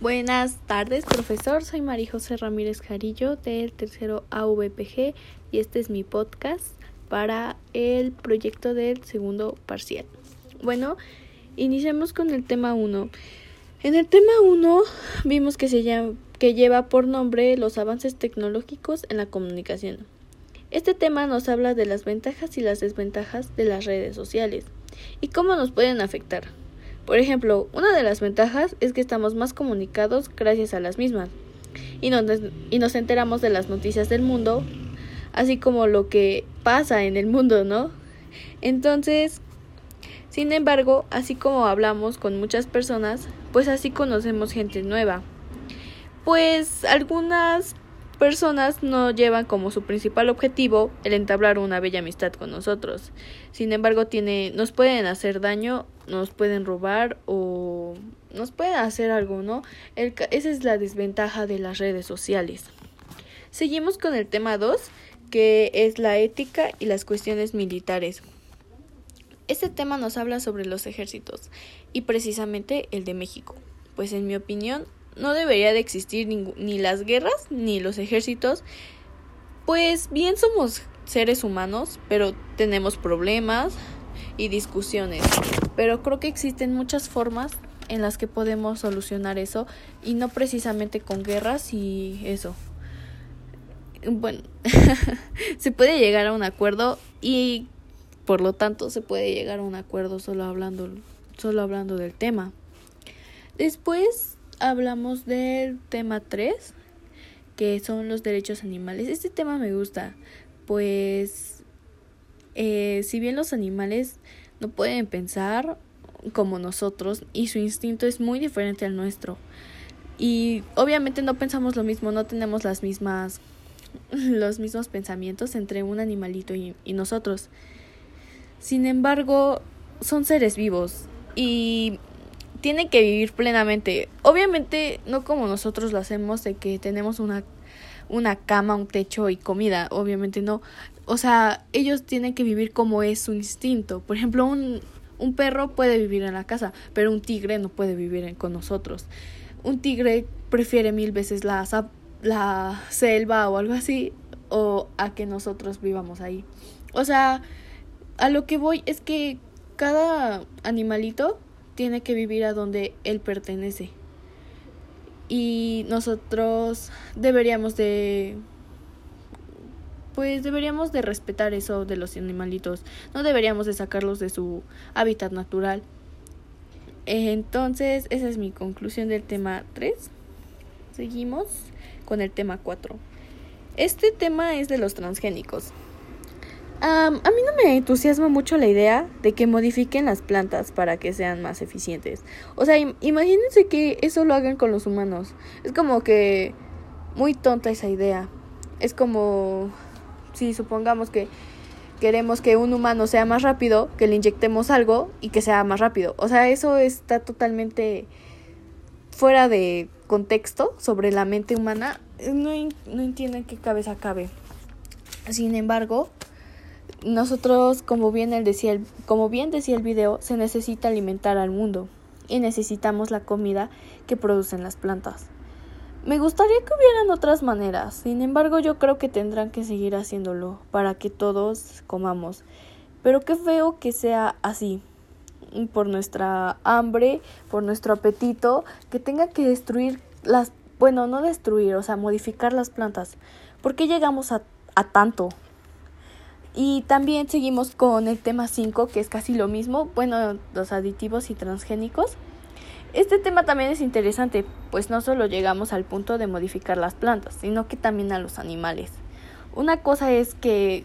Buenas tardes, profesor. Soy María José Ramírez Jarillo del tercero AVPG y este es mi podcast para el proyecto del segundo parcial. Bueno, iniciamos con el tema 1. En el tema 1 vimos que, se llama, que lleva por nombre los avances tecnológicos en la comunicación. Este tema nos habla de las ventajas y las desventajas de las redes sociales y cómo nos pueden afectar. Por ejemplo, una de las ventajas es que estamos más comunicados gracias a las mismas y nos, y nos enteramos de las noticias del mundo, así como lo que pasa en el mundo, ¿no? Entonces, sin embargo, así como hablamos con muchas personas, pues así conocemos gente nueva. Pues algunas personas no llevan como su principal objetivo el entablar una bella amistad con nosotros. Sin embargo, tiene, nos pueden hacer daño, nos pueden robar o nos pueden hacer algo, ¿no? esa es la desventaja de las redes sociales. Seguimos con el tema 2, que es la ética y las cuestiones militares. Este tema nos habla sobre los ejércitos y precisamente el de México, pues en mi opinión no debería de existir ni las guerras ni los ejércitos, pues bien somos seres humanos, pero tenemos problemas y discusiones. Pero creo que existen muchas formas en las que podemos solucionar eso y no precisamente con guerras y eso. Bueno, se puede llegar a un acuerdo y por lo tanto se puede llegar a un acuerdo solo hablando solo hablando del tema. Después hablamos del tema 3, que son los derechos animales. Este tema me gusta, pues eh, si bien los animales no pueden pensar como nosotros y su instinto es muy diferente al nuestro. Y obviamente no pensamos lo mismo, no tenemos las mismas los mismos pensamientos entre un animalito y, y nosotros. Sin embargo, son seres vivos y tiene que vivir plenamente. Obviamente no como nosotros lo hacemos de que tenemos una una cama, un techo y comida, obviamente no. O sea, ellos tienen que vivir como es su instinto. Por ejemplo, un, un perro puede vivir en la casa, pero un tigre no puede vivir con nosotros. Un tigre prefiere mil veces la, la selva o algo así, o a que nosotros vivamos ahí. O sea, a lo que voy es que cada animalito tiene que vivir a donde él pertenece. Y nosotros deberíamos de pues deberíamos de respetar eso de los animalitos. No deberíamos de sacarlos de su hábitat natural. Entonces, esa es mi conclusión del tema 3. Seguimos con el tema 4. Este tema es de los transgénicos a mí no me entusiasma mucho la idea de que modifiquen las plantas para que sean más eficientes. O sea, imagínense que eso lo hagan con los humanos. Es como que muy tonta esa idea. Es como si supongamos que queremos que un humano sea más rápido, que le inyectemos algo y que sea más rápido. O sea, eso está totalmente fuera de contexto sobre la mente humana. No, no entienden qué cabeza cabe. Sin embargo, nosotros, como bien, decía el, como bien decía el video, se necesita alimentar al mundo y necesitamos la comida que producen las plantas. Me gustaría que hubieran otras maneras, sin embargo yo creo que tendrán que seguir haciéndolo para que todos comamos. Pero qué feo que sea así, por nuestra hambre, por nuestro apetito, que tenga que destruir las, bueno, no destruir, o sea, modificar las plantas. ¿Por qué llegamos a, a tanto? Y también seguimos con el tema 5, que es casi lo mismo, bueno, los aditivos y transgénicos. Este tema también es interesante, pues no solo llegamos al punto de modificar las plantas, sino que también a los animales. Una cosa es que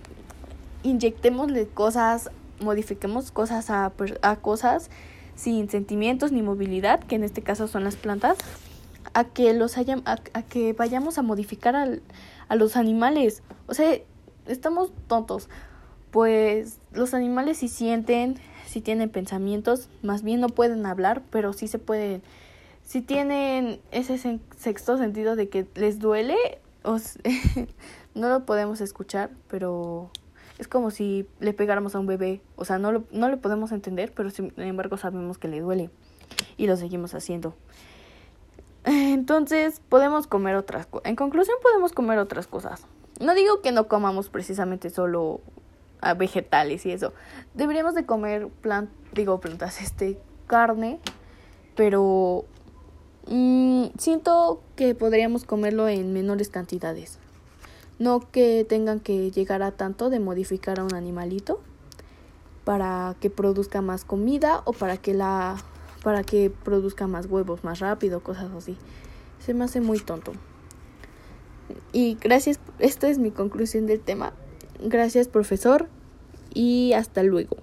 inyectemos cosas, modifiquemos cosas a, a cosas sin sentimientos ni movilidad, que en este caso son las plantas, a que los haya, a, que vayamos a modificar al, a los animales. O sea, estamos tontos, pues los animales sí sienten, sí tienen pensamientos, más bien no pueden hablar, pero sí se pueden, si tienen ese sexto sentido de que les duele, no lo podemos escuchar, pero es como si le pegáramos a un bebé, o sea, no, lo, no le podemos entender, pero sin embargo sabemos que le duele y lo seguimos haciendo. Entonces podemos comer otras cosas. En conclusión podemos comer otras cosas. No digo que no comamos precisamente solo vegetales y eso. Deberíamos de comer plant, digo plantas, este, carne, pero mmm, siento que podríamos comerlo en menores cantidades. No que tengan que llegar a tanto de modificar a un animalito para que produzca más comida o para que la para que produzca más huevos más rápido, cosas así. Se me hace muy tonto. Y gracias, esta es mi conclusión del tema. Gracias profesor y hasta luego.